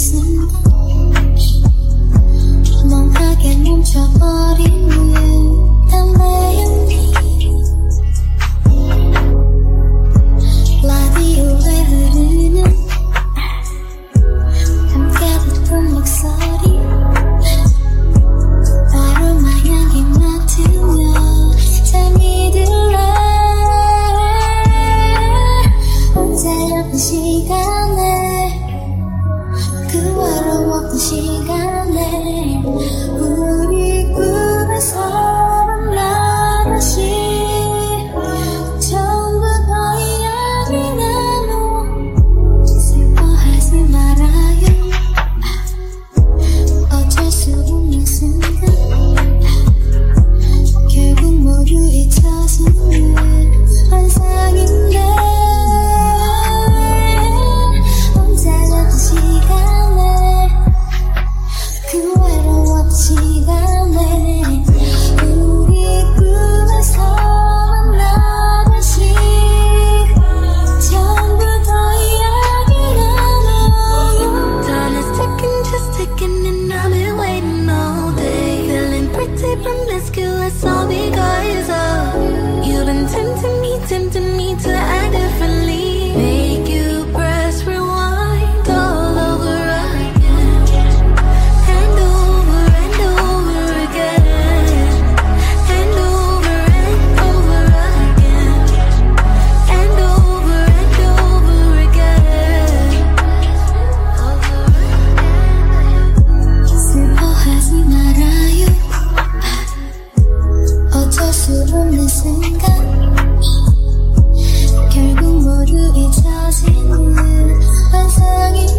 것은 멍하게 멈춰버린 시간에 우리 꿈의 사람 나누시. 喜欢 순간 결국 모두 잊혀지는 환상인